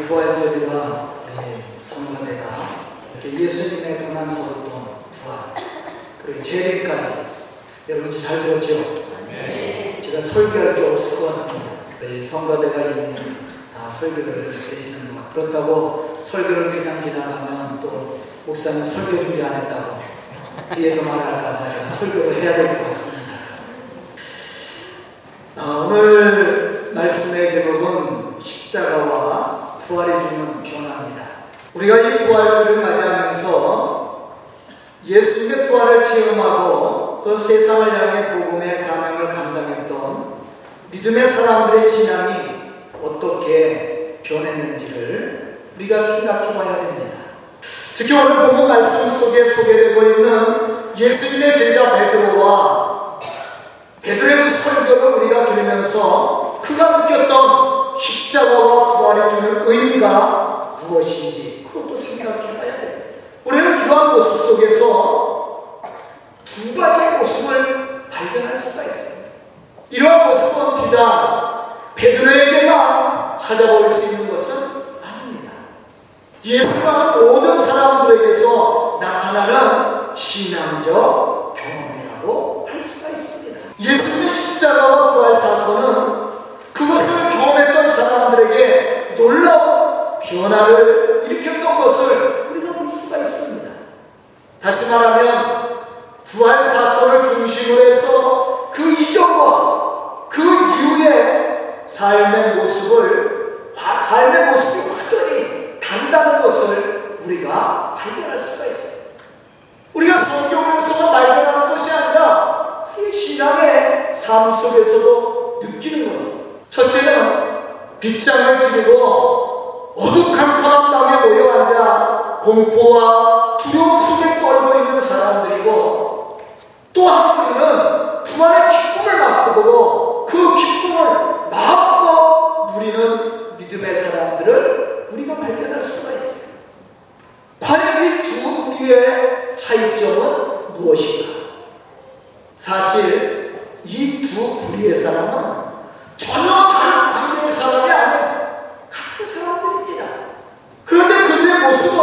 부활절이라 우리 성가대가 이렇게 예수님의 고난스러웠던 부활 그리고 재림까지 여러분 잘 들었죠? 제가 설교할 게 없을 것 같습니다. 우리 성가대가 이미 다 설교를 계시는 것 그렇다고 설교를 그냥 지나가면 또 목사님 설교 준비 안 했다고 뒤에서 말할까봐 제가 설교를 해야 될 것 같습니다. 아, 오늘 말씀의 제목은 십자가와 부활이 주는 변화입니다. 우리가 이 부활주를 맞이하면서 예수님의 부활을 체험하고 또 세상을 향해 복음의 사명을 감당했던 믿음의 사람들의 신앙이 어떻게 변했는지를 우리가 생각해 봐야 됩니다. 특히 오늘 본문 말씀 속에 소개되고 있는 예수님의 제자 베드로와 베드로의 그 설교를 우리가 들으면서 그가 느꼈던 십자가와 의미가 무엇인지 그것도 생각해 봐야 돼요. 우리는 이러한 모습 속에서 두 가지의 모습을 발견할 수가 있습니다. 이러한 모습은 비단 베드로에게만 찾아볼 수 있는 것은 아닙니다. 예수가 모든 사람들에게서 나타나는 신앙적 경험이라고 할 수가 있습니다. 예수님의 십자가와 부활 사건은 그것을 경험했던 사람들에게 놀라운 변화를 일으켰던 것을 우리가 볼 수가 있습니다. 다시 말하면 부활 사건을 중심으로 해서 그 이전과 그 이후의 삶의 모습을 삶의 모습이 완전히 다르다는 것을 우리가 발견할 수가 있어요. 우리가 성경에서만 발견하는 것이 아니라 우리 신앙의 삶 속에서도 느끼는 거죠. 첫째는 빗장을 지르고 어둑한컴한 땅에 모여 앉아 공포와 두려움 속에 떨고 있는 사람들이고 또한 뿌리는 부활의 기쁨을 맛보고 그 기쁨을 마음껏 누리는 믿음의 사람들을 우리가 발견할 수가 있어요. 과연 이 두 부류의 차이점은 무엇인가? 사실 이 두 부류의 사람은 전혀 다른 관계의 사람이 아니에요. 같은 사람들입니다. 그런데 그들의 모습은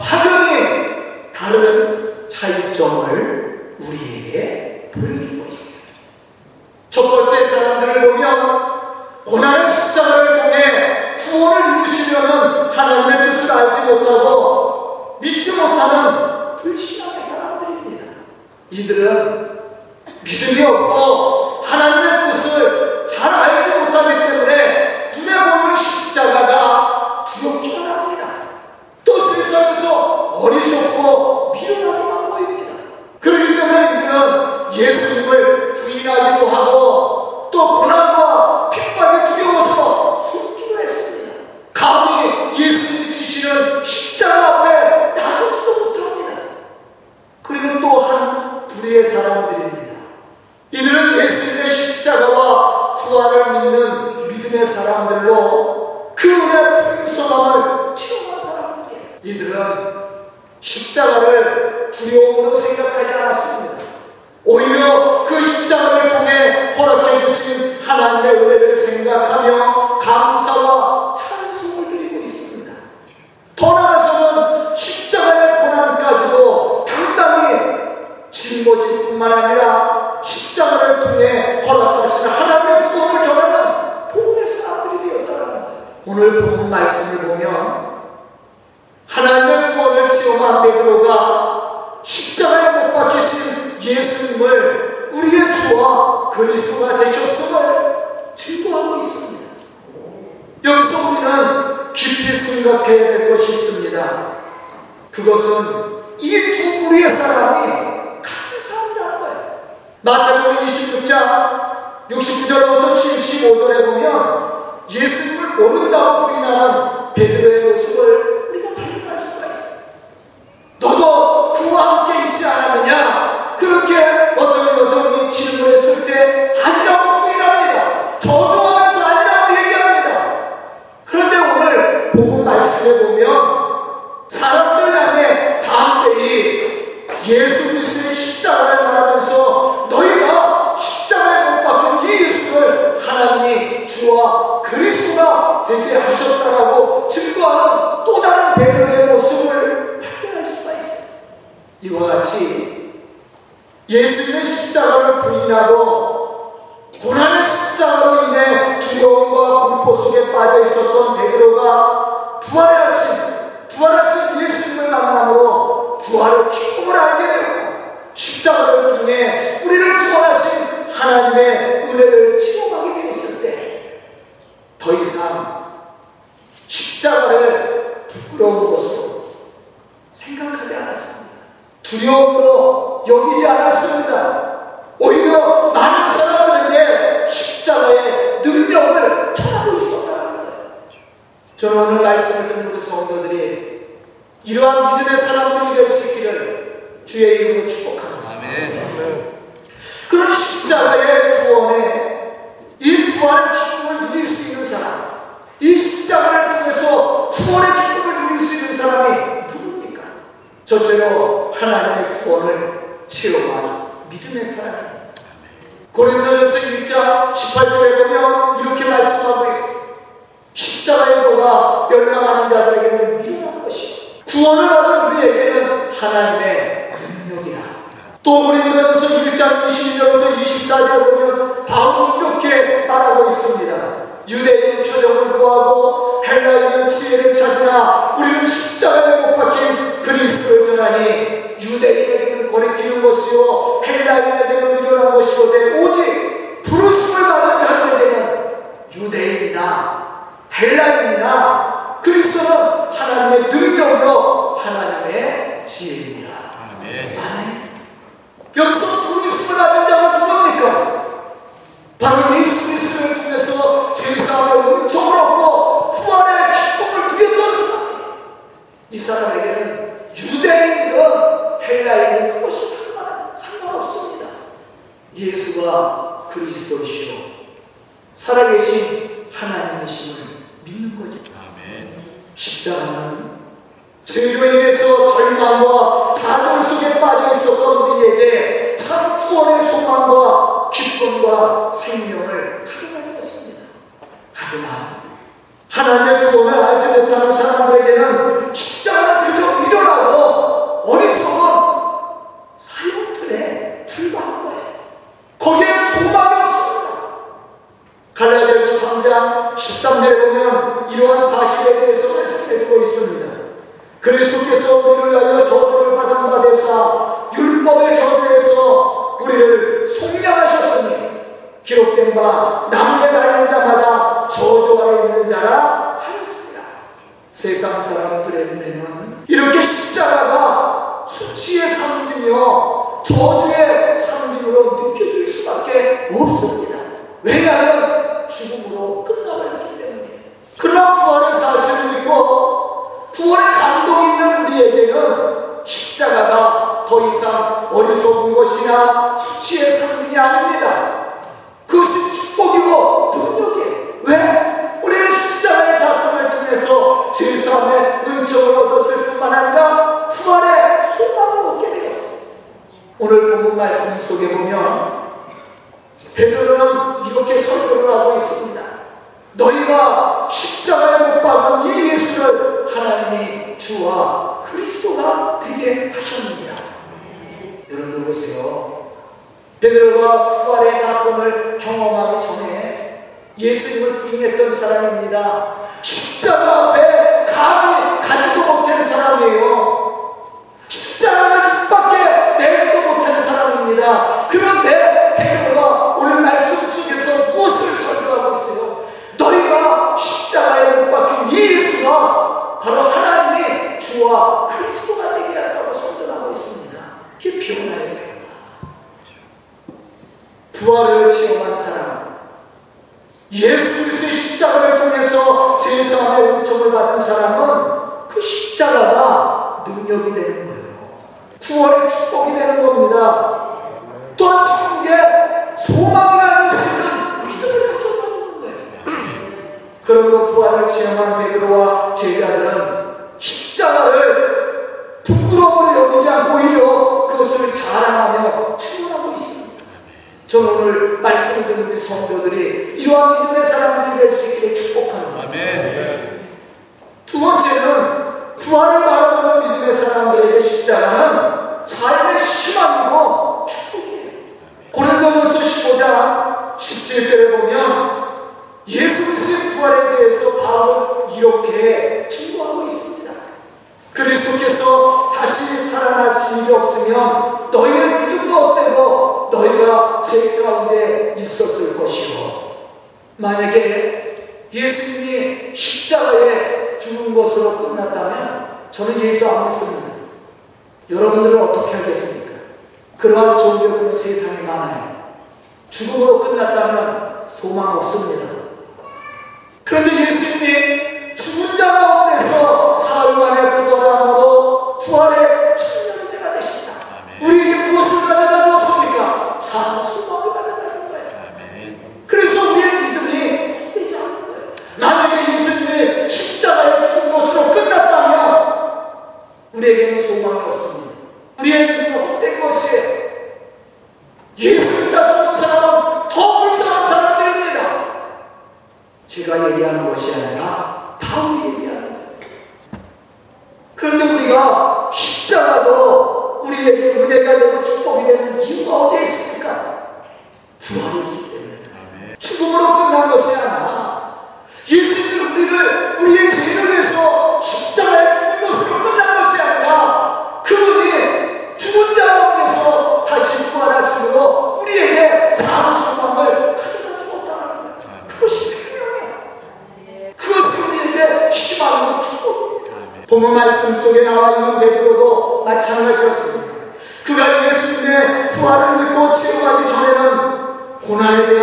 확연히 다른 차이점을 우리에게 보여주고 있어요. 첫 번째 사람들을 보면 고난의 숫자를 통해 구원을 이루시려는 하나님의 뜻을 알지 못하고 믿지 못하는 불신앙의 사람들입니다. 이들은 믿음이 없고 하나님의 뜻을 잘 알지 못하기 때문에 눈에 보이는 십자가가 두렵기만 합니다. 또 세상에서 어리석고 미련하기만 보입니다. 그렇기 때문에 이들은 예수님을 부인하기도 하고 또 고난과 핍박이 두려워서 숨기도 했습니다. 감히 예수님이 주시는 십자가 앞에 나서지도 못합니다. 그리고 또 한 부류의 사람들입니다. 이들은 예수님의 십자가와 부활을 믿는 믿음의 사람들로 뿐만 아니라 십자가를 통해 허락하신 하나님의 구원을 전하는 복음의 사람들이 되었다는. 오늘 본문 말씀을 보면 하나님의 구원을 체험한 베드로가 십자가에 못 박히신 예수님을 우리의 주와 그리스도가 되셨음을 증거하고 있습니다. 여기서 우리는 깊이 생각해야 될 것이 있습니다. 그것은 이두 무리의 사람이 같은 사람이라는 거예요. 마태복음 26장 69절부터 75절에 보면 예수님을 모른다고 부인하는 베드로의 모습을 저는 오늘 말씀을 듣는 우리 성도들이 이러한 믿음의 사람들이 될 수 있기를 주의 이름으로 축복합니다. 아멘. 그런 십자가의 구원에 이 부활의 기쁨을 누릴 수 있는 사람, 이 십자가를 통해서 구원의 기쁨을 누릴 수 있는 사람이 누굽니까? 첫째로 하나님의 구원을 체험한 믿음의 사람입니다. 고린도전서 1장 18절에 보면 헬라인이나 그리스도는 하나님의 능력이요 하나님의 지혜입니다. 아멘. 아멘. 여기서 부르심을 받은 자가 누굽니까? 바로 예수 그리스도를 통해서 죄사함의 은총을 얻고 부활의 기쁨을 누렸던 사람. 이 사람에게는 유대인이든 헬라인이든 그것이 상관, 상관없습니다. 예수가 그리스도시요 살아계신 하나님이심을 믿는 거죠. 아멘. 십자가는 죄로 인해서 절망과 좌절 속에 빠져 있었던 우리에게 참 구원의 소망과 기쁨과 생명을 가져다 주었습니다. 하지만 하나님의 구원을 알지 못하는 사람들에게는 십자가는 그저 미련하고 어리석은 사형틀에 불과한 거예요. 거기에는 소망이 없습니다. 갈라디아서 3장 13절에 보면 이러한 사실에 대해서 말씀해주고 있습니다. 그리스도께서 우리를 위하여 저주를 받은 바 되사 율법의 저주에서 우리를 속량하셨으니 기록된 바 나무에 달린 자마다 저주 아래 있는 자라 하였습니다. 세상 사람들의 눈에는 이렇게 십자가가 수치의 상징이요 저주의 상징으로 느껴질 수밖에 없습니다. 왜냐하면 죽음으로 끝 더 이상 어리석은 것이나 수치의 상징이 아닙니다. 그것은 축복이고 능력이에요. 왜? 우리는 십자가의 사건을 통해서 죄사함의 은총을 얻었을 뿐만 아니라 부활의 소망을 얻게 되었어요. 오늘 본문 말씀 속에 보면 베드로는 이렇게 설교를 하고 있습니다. 너희가 십자가에 못 박은 이 예수를 하나님이 주와 그리스도가 되게 하셨느니라. 여러분 보세요. 베드로가 부활의 사건을 경험하기 전에 예수님을 부인했던 사람입니다. 십자가 앞에 감히 가지도 못한 사람이에요. 십자가를 입 밖에 내지도 못한 사람입니다. 그런데 베드로가 오늘 말씀 속에서 무엇을 설교하고 있어요? 너희가 십자가에 못 박힌 이 예수가 바로 하나님이 주와 그리스도가 되게 한다고 선전하고 있습니다. 이게 변화예요, 변화. 부활을 체험한 사람, 예수 그리스도의 십자가를 통해서 제사함의 은총을 받은 사람은 그 십자가가 능력이 되는 거예요. 구원의 축복이 되는 겁니다. 또한 천국에 소망을 알수 있는 믿음을 가져가는 거예요. 그러므로 부활을 체험한 베드로와 제자들은 십자가를 부끄러움으로 여기지 않고 오히려 그것을 자랑하며称하고 있습니다. 저는 오늘 듣는 우리 성도들이 이러한 믿음의 사람들이 될 수 있기를 축복합니다. 아멘. 두 번째는 십자가는 삶의 희망이고. 고린도전서 15장 17절에 보면 예수 그리스도의 부활에 대해서 바울은 이렇게 증거하고 있습니다. 그리스도께서 다시 살아나신 일이 없으면 너희의 믿음도 없대고 너희가 제 가운데 있었을 것이요. 만약에 예수님이 십자가에 죽은 것으로 끝났다면 저는 예수 안 믿습니다. 여러분들은 어떻게 하겠습니까? 그러한 종교는 세상에 많아요. 죽음으로 끝났다면 소망 없습니다. 그런데 예수님이 죽은 자 가운데서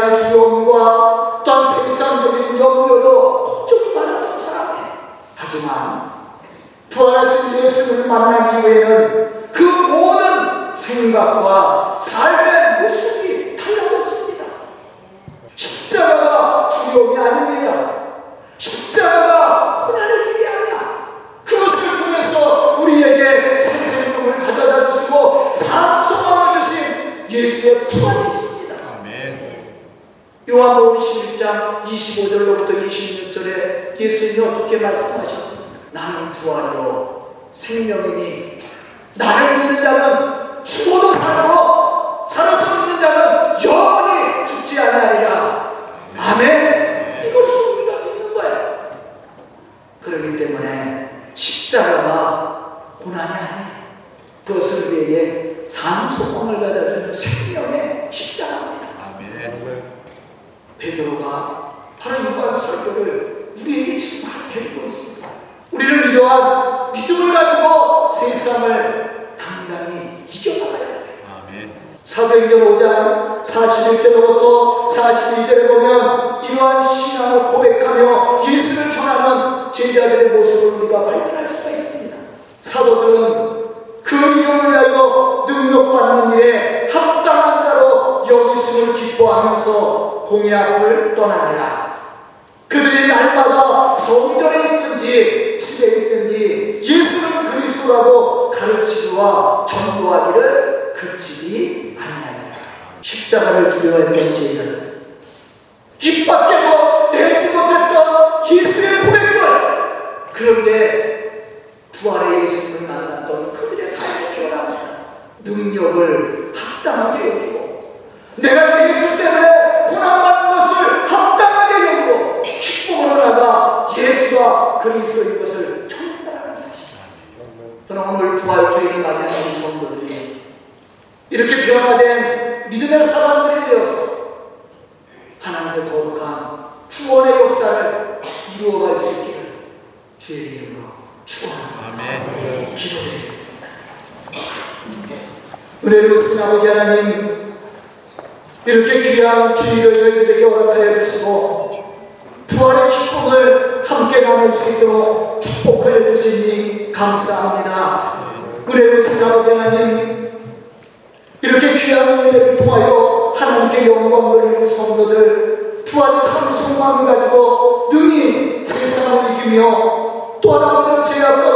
대한 두려움과 또한 세상적인 염려로 걱정이 많았던 사람이에요. 하지만 부활하신 예수를 만난 이후에는 그 모든 생각과 요한복음 11장 25절로부터 26절에 예수님이 어떻게 말씀하셨습니까? 나는 부활이요 생명이니 나를 믿는 자는 죽어도 살고 살아서 믿는 자는 영원히 죽지 아니하리라. 아멘. 이것을 우리가 믿는 거예요. 그렇기 때문에 십자가가 고난이 아니에요. 그것을 우리에게 산 소망을 받아주는 생명의 십자가입니다. 아멘. 베드로가 바로 이러한 설교를 우리에게 지금 해주고 있습니다. 우리는 이러한 믿음을 가지고 세상을 당당히 이겨나가야 돼요. 아멘. 사도행전 5장 41절부터 42절에 보면 이러한 신앙을 고백하며 예수를 전하는 제자들의 모습을 우리가 발견할 수가 있습니다. 사도들은 그 이름을 위하여 능력받는 일에 합당한 자로 여기심을 기뻐하면서 공의 앞을 떠나니라. 그들이 날마다 성전에 있든지 집에 있든지 예수는 그리스도라고 가르치기와 전도하기를 그치지. 십자가를 두려워했던 제자들 입 밖에도 내지 못했던 예수의 고백들 그런데 부활의 예수님을 만났던 그들의 삶이 변합니다. 능력을 합당하게 여기고 내가 예수 때문에 고난받는 것을 합당하게 여기고 축복으로 나가 예수가 그리스도인 것을 전달하는 사실 저는 오늘 부활주의를 맞이하는 이 성도들이 이렇게 변화된 믿음의 사람들이 되어서 하나님의 거룩한 구원의 역사를 이루어갈 수 있기를 주의 이름으로 축원합니다. 아멘. 기도드리겠습니다. 은혜로우신 아버지 하나님 이렇게 귀한 주의를 저희들에게 허락하여 주시고 부활의 축복을 함께 나눌 수 있도록 축복하여 주시니 감사합니다. 은혜로우신 아버지 하나님 이렇게 귀한 예배를 통하여 하나님께 영광 돌리는 성도들 부활의 참 소망을 가지고 능히 세상을 이기며 또 하나님은 죄악 가